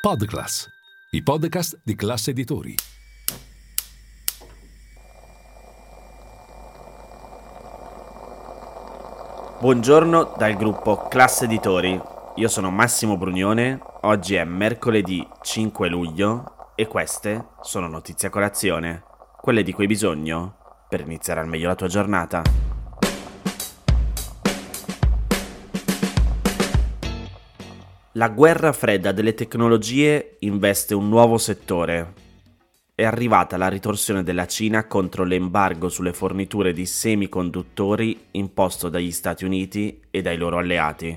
Podclass, i podcast di classe editori. Buongiorno dal gruppo Classe Editori. Io sono Massimo Brugnone. Oggi è mercoledì 5 luglio e queste sono notizie a colazione, quelle di cui hai bisogno per iniziare al meglio la tua giornata. La guerra fredda delle tecnologie investe un nuovo settore. È arrivata la ritorsione della Cina contro l'embargo sulle forniture di semiconduttori imposto dagli Stati Uniti e dai loro alleati.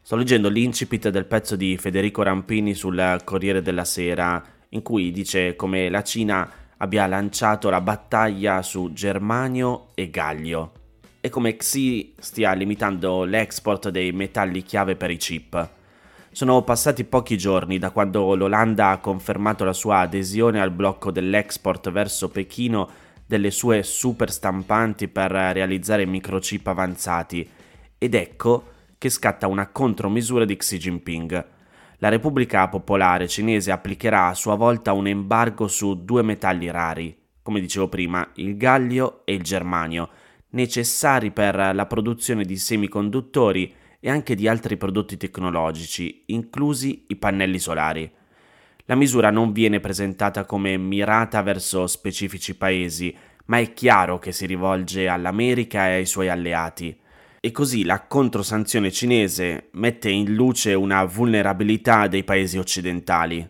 Sto leggendo l'incipit del pezzo di Federico Rampini sul Corriere della Sera, in cui dice come la Cina abbia lanciato la battaglia su germanio e gallio e come Xi stia limitando l'export dei metalli chiave per i chip. Sono passati pochi giorni da quando l'Olanda ha confermato la sua adesione al blocco dell'export verso Pechino delle sue super stampanti per realizzare microchip avanzati ed ecco che scatta una contromisura di Xi Jinping. La Repubblica Popolare Cinese applicherà a sua volta un embargo su due metalli rari, come dicevo prima, il gallio e il germanio, necessari per la produzione di semiconduttori e anche di altri prodotti tecnologici, inclusi i pannelli solari. La misura non viene presentata come mirata verso specifici paesi, ma è chiaro che si rivolge all'America e ai suoi alleati. E così la controsanzione cinese mette in luce una vulnerabilità dei paesi occidentali.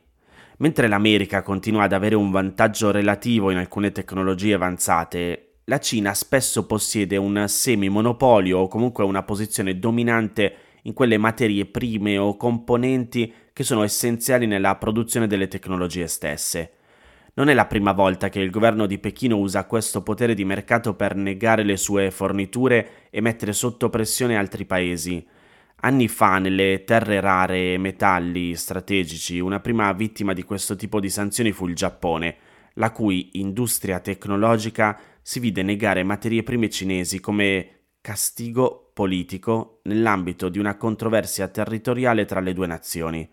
Mentre l'America continua ad avere un vantaggio relativo in alcune tecnologie avanzate, la Cina spesso possiede un semi-monopolio o comunque una posizione dominante in quelle materie prime o componenti che sono essenziali nella produzione delle tecnologie stesse. Non è la prima volta che il governo di Pechino usa questo potere di mercato per negare le sue forniture e mettere sotto pressione altri paesi. Anni fa, nelle terre rare e metalli strategici, una prima vittima di questo tipo di sanzioni fu il Giappone, la cui industria tecnologica si vide negare materie prime cinesi come castigo politico nell'ambito di una controversia territoriale tra le due nazioni.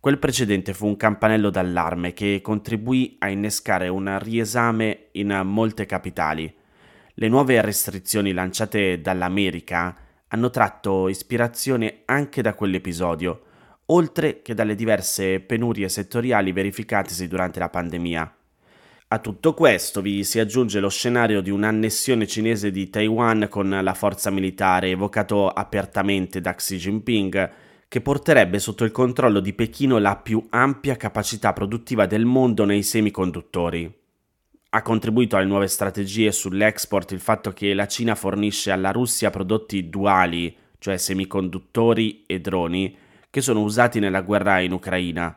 Quel precedente fu un campanello d'allarme che contribuì a innescare un riesame in molte capitali. Le nuove restrizioni lanciate dall'America hanno tratto ispirazione anche da quell'episodio, oltre che dalle diverse penurie settoriali verificatesi durante la pandemia. A tutto questo vi si aggiunge lo scenario di un'annessione cinese di Taiwan con la forza militare evocato apertamente da Xi Jinping, che porterebbe sotto il controllo di Pechino la più ampia capacità produttiva del mondo nei semiconduttori. Ha contribuito alle nuove strategie sull'export il fatto che la Cina fornisce alla Russia prodotti duali, cioè semiconduttori e droni, che sono usati nella guerra in Ucraina.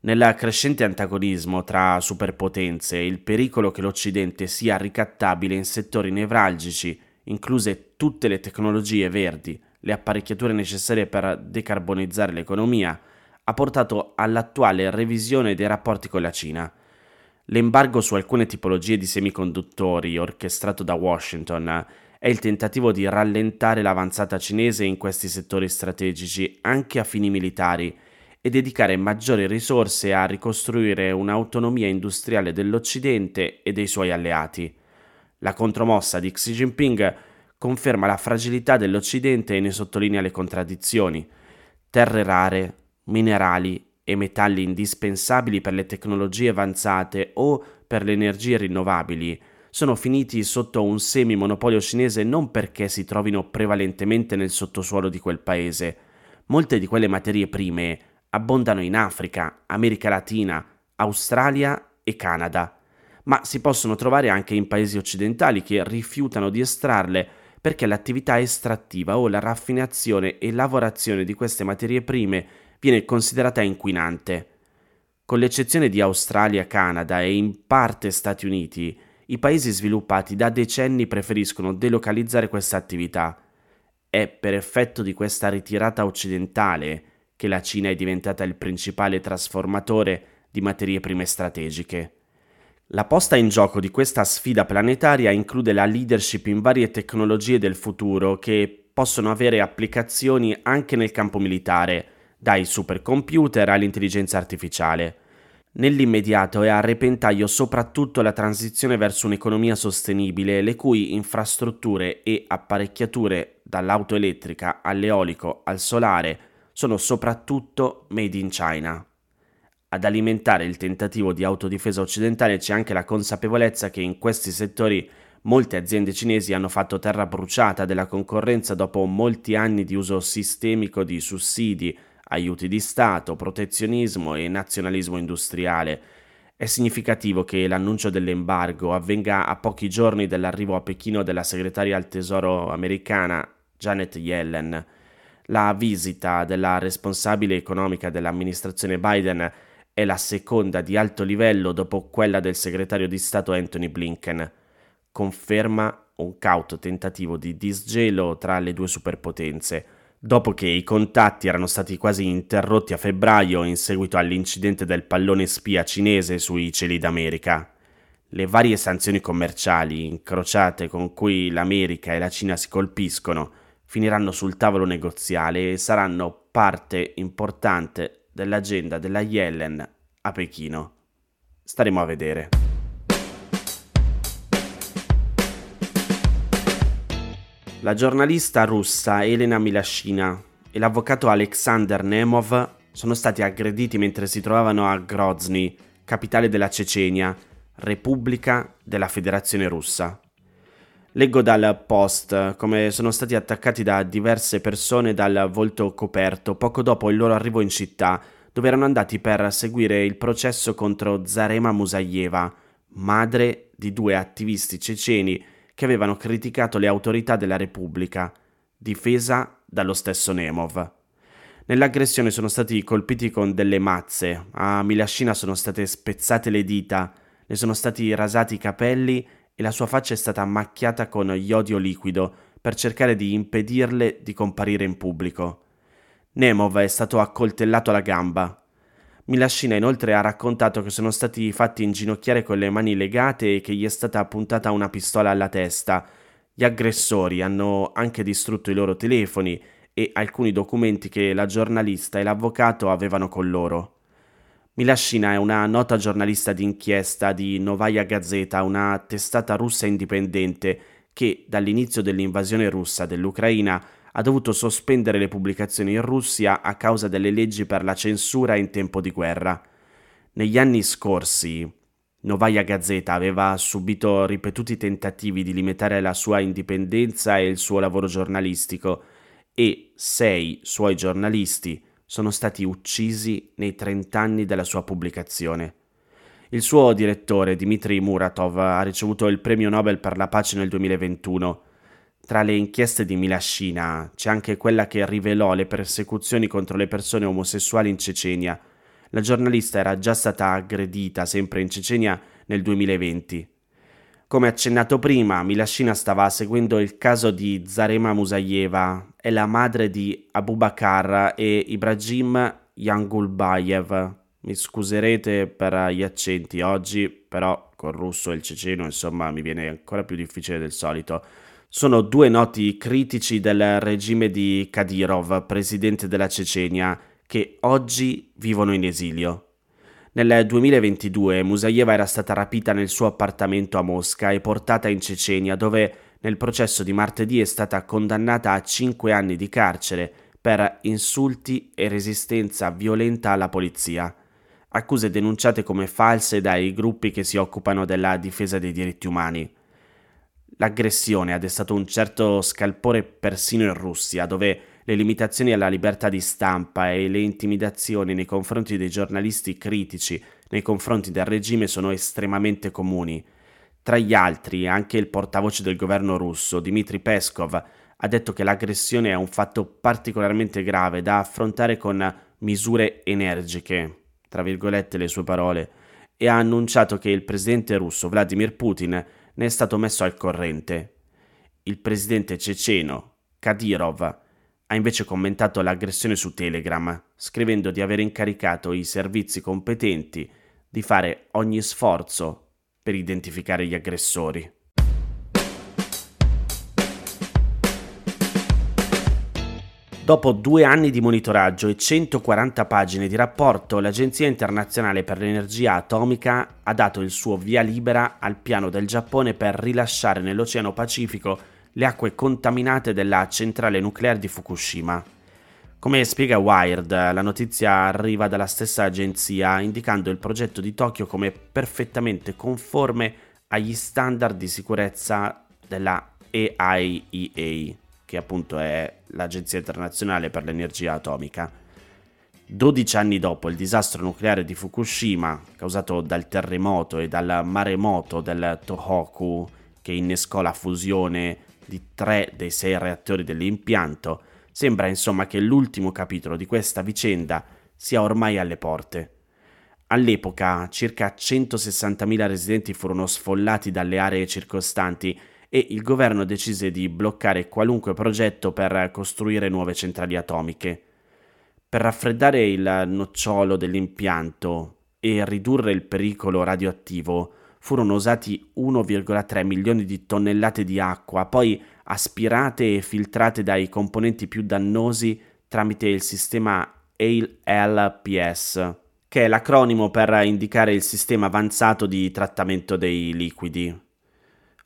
Nel crescente antagonismo tra superpotenze e il pericolo che l'Occidente sia ricattabile in settori nevralgici, incluse tutte le tecnologie verdi, le apparecchiature necessarie per decarbonizzare l'economia, ha portato all'attuale revisione dei rapporti con la Cina. L'embargo su alcune tipologie di semiconduttori orchestrato da Washington è il tentativo di rallentare l'avanzata cinese in questi settori strategici anche a fini militari e dedicare maggiori risorse a ricostruire un'autonomia industriale dell'Occidente e dei suoi alleati. La contromossa di Xi Jinping conferma la fragilità dell'Occidente e ne sottolinea le contraddizioni. Terre rare, minerali e metalli indispensabili per le tecnologie avanzate o per le energie rinnovabili sono finiti sotto un semi-monopolio cinese non perché si trovino prevalentemente nel sottosuolo di quel paese. Molte di quelle materie prime abbondano in Africa, America Latina, Australia e Canada, ma si possono trovare anche in paesi occidentali che rifiutano di estrarle perché l'attività estrattiva o la raffinazione e lavorazione di queste materie prime viene considerata inquinante. Con l'eccezione di Australia, Canada e in parte Stati Uniti, i paesi sviluppati da decenni preferiscono delocalizzare questa attività. È per effetto di questa ritirata occidentale che la Cina è diventata il principale trasformatore di materie prime strategiche. La posta in gioco di questa sfida planetaria include la leadership in varie tecnologie del futuro che possono avere applicazioni anche nel campo militare, dai supercomputer all'intelligenza artificiale. Nell'immediato è a repentaglio soprattutto la transizione verso un'economia sostenibile, le cui infrastrutture e apparecchiature, dall'auto elettrica all'eolico al solare, sono soprattutto made in China. Ad alimentare il tentativo di autodifesa occidentale c'è anche la consapevolezza che in questi settori molte aziende cinesi hanno fatto terra bruciata della concorrenza dopo molti anni di uso sistemico di sussidi, aiuti di Stato, protezionismo e nazionalismo industriale. È significativo che l'annuncio dell'embargo avvenga a pochi giorni dall'arrivo a Pechino della segretaria al Tesoro americana Janet Yellen. La visita della responsabile economica dell'amministrazione Biden è la seconda di alto livello dopo quella del segretario di Stato Anthony Blinken. Conferma un cauto tentativo di disgelo tra le due superpotenze dopo che i contatti erano stati quasi interrotti a febbraio in seguito all'incidente del pallone spia cinese sui cieli d'America. Le varie sanzioni commerciali incrociate con cui l'America e la Cina si colpiscono finiranno sul tavolo negoziale e saranno parte importante dell'agenda della Yellen a Pechino. Staremo a vedere. La giornalista russa Elena Milashina e l'avvocato Alexander Nemov sono stati aggrediti mentre si trovavano a Grozny, capitale della Cecenia, Repubblica della Federazione Russa. Leggo dal post come sono stati attaccati da diverse persone dal volto coperto poco dopo il loro arrivo in città, dove erano andati per seguire il processo contro Zarema Musayeva, madre di due attivisti ceceni che avevano criticato le autorità della Repubblica, difesa dallo stesso Nemov. Nell'aggressione sono stati colpiti con delle mazze, a Milascina sono state spezzate le dita, le sono stati rasati i capelli e la sua faccia è stata macchiata con iodio liquido per cercare di impedirle di comparire in pubblico. Nemov è stato accoltellato alla gamba, Milashina inoltre ha raccontato che sono stati fatti inginocchiare con le mani legate e che gli è stata puntata una pistola alla testa. Gli aggressori hanno anche distrutto i loro telefoni e alcuni documenti che la giornalista e l'avvocato avevano con loro. Milashina è una nota giornalista d'inchiesta di Novaya Gazeta, una testata russa indipendente che dall'inizio dell'invasione russa dell'Ucraina ha dovuto sospendere le pubblicazioni in Russia a causa delle leggi per la censura in tempo di guerra. Negli anni scorsi, Novaya Gazeta aveva subito ripetuti tentativi di limitare la sua indipendenza e il suo lavoro giornalistico e sei suoi giornalisti sono stati uccisi nei trent'anni della sua pubblicazione. Il suo direttore, Dmitry Muratov, ha ricevuto il premio Nobel per la pace nel 2021 tra le inchieste di Milascina c'è anche quella che rivelò le persecuzioni contro le persone omosessuali in Cecenia. La giornalista era già stata aggredita sempre in Cecenia nel 2020. Come accennato prima, Milascina stava seguendo il caso di Zarema Musayeva, è la madre di Abubakar e Ibrahim Yangulbayev. Mi scuserete per gli accenti oggi, però col russo e il ceceno, insomma, mi viene ancora più difficile del solito sono due noti critici del regime di Kadyrov, presidente della Cecenia, che oggi vivono in esilio. Nel 2022 Musayeva era stata rapita nel suo appartamento a Mosca e portata in Cecenia, dove nel processo di martedì è stata condannata a 5 anni di carcere per insulti e resistenza violenta alla polizia, accuse denunciate come false dai gruppi che si occupano della difesa dei diritti umani. L'aggressione ha destato un certo scalpore persino in Russia, dove le limitazioni alla libertà di stampa e le intimidazioni nei confronti dei giornalisti critici nei confronti del regime sono estremamente comuni. Tra gli altri, anche il portavoce del governo russo, Dmitry Peskov, ha detto che l'aggressione è un fatto particolarmente grave da affrontare con misure energiche, tra virgolette le sue parole, e ha annunciato che il presidente russo Vladimir Putin ne è stato messo al corrente. Il presidente ceceno, Kadyrov, ha invece commentato l'aggressione su Telegram, scrivendo di aver incaricato i servizi competenti di fare ogni sforzo per identificare gli aggressori. Dopo due anni di monitoraggio e 140 pagine di rapporto, l'Agenzia internazionale per l'energia atomica ha dato il suo via libera al piano del Giappone per rilasciare nell'Oceano Pacifico le acque contaminate della centrale nucleare di Fukushima. Come spiega Wired, la notizia arriva dalla stessa agenzia indicando il progetto di Tokyo come perfettamente conforme agli standard di sicurezza della AIEA che appunto è l'Agenzia internazionale per l'energia atomica. 12 anni dopo il disastro nucleare di Fukushima, causato dal terremoto e dal maremoto del Tohoku, che innescò la fusione di tre dei sei reattori dell'impianto, sembra insomma che l'ultimo capitolo di questa vicenda sia ormai alle porte. All'epoca circa 160.000 residenti furono sfollati dalle aree circostanti e il governo decise di bloccare qualunque progetto per costruire nuove centrali atomiche. Per raffreddare il nocciolo dell'impianto e ridurre il pericolo radioattivo furono usati 1,3 milioni di tonnellate di acqua, poi aspirate e filtrate dai componenti più dannosi tramite il sistema ALPS, che è l'acronimo per indicare il sistema avanzato di trattamento dei liquidi.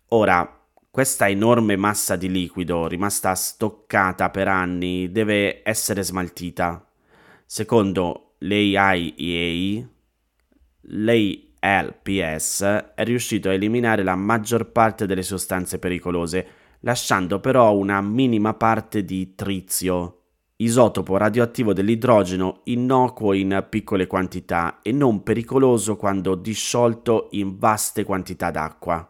Ora, questa enorme massa di liquido rimasta stoccata per anni deve essere smaltita. Secondo l'AIEA, l'ALPS è riuscito a eliminare la maggior parte delle sostanze pericolose, lasciando però una minima parte di trizio, isotopo radioattivo dell'idrogeno innocuo in piccole quantità e non pericoloso quando disciolto in vaste quantità d'acqua.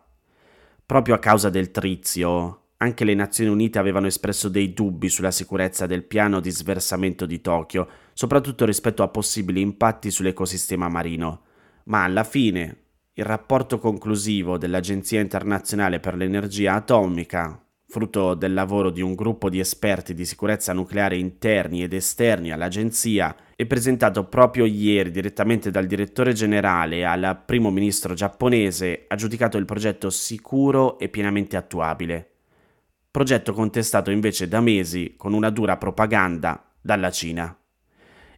Proprio a causa del trizio, anche le Nazioni Unite avevano espresso dei dubbi sulla sicurezza del piano di sversamento di Tokyo, soprattutto rispetto a possibili impatti sull'ecosistema marino. Ma alla fine, il rapporto conclusivo dell'Agenzia internazionale per l'energia atomica, frutto del lavoro di un gruppo di esperti di sicurezza nucleare interni ed esterni all'agenzia e presentato proprio ieri direttamente dal direttore generale al primo ministro giapponese, ha giudicato il progetto sicuro e pienamente attuabile. Progetto contestato invece da mesi con una dura propaganda dalla Cina.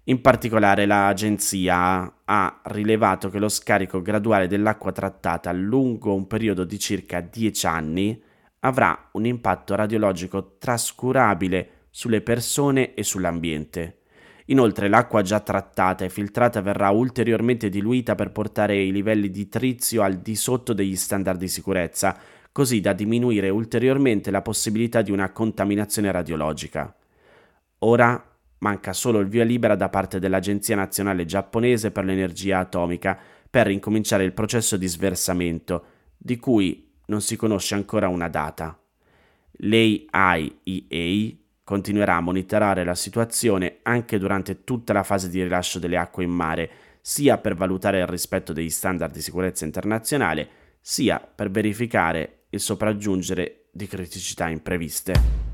In particolare l'agenzia ha rilevato che lo scarico graduale dell'acqua trattata lungo un periodo di circa 10 anni avrà un impatto radiologico trascurabile sulle persone e sull'ambiente. Inoltre l'acqua già trattata e filtrata verrà ulteriormente diluita per portare i livelli di trizio al di sotto degli standard di sicurezza, così da diminuire ulteriormente la possibilità di una contaminazione radiologica. Ora manca solo il via libera da parte dell'Agenzia nazionale giapponese per l'energia atomica per incominciare il processo di sversamento, di cui non si conosce ancora una data. L'AIEA continuerà a monitorare la situazione anche durante tutta la fase di rilascio delle acque in mare, sia per valutare il rispetto degli standard di sicurezza internazionale, sia per verificare il sopraggiungere di criticità impreviste.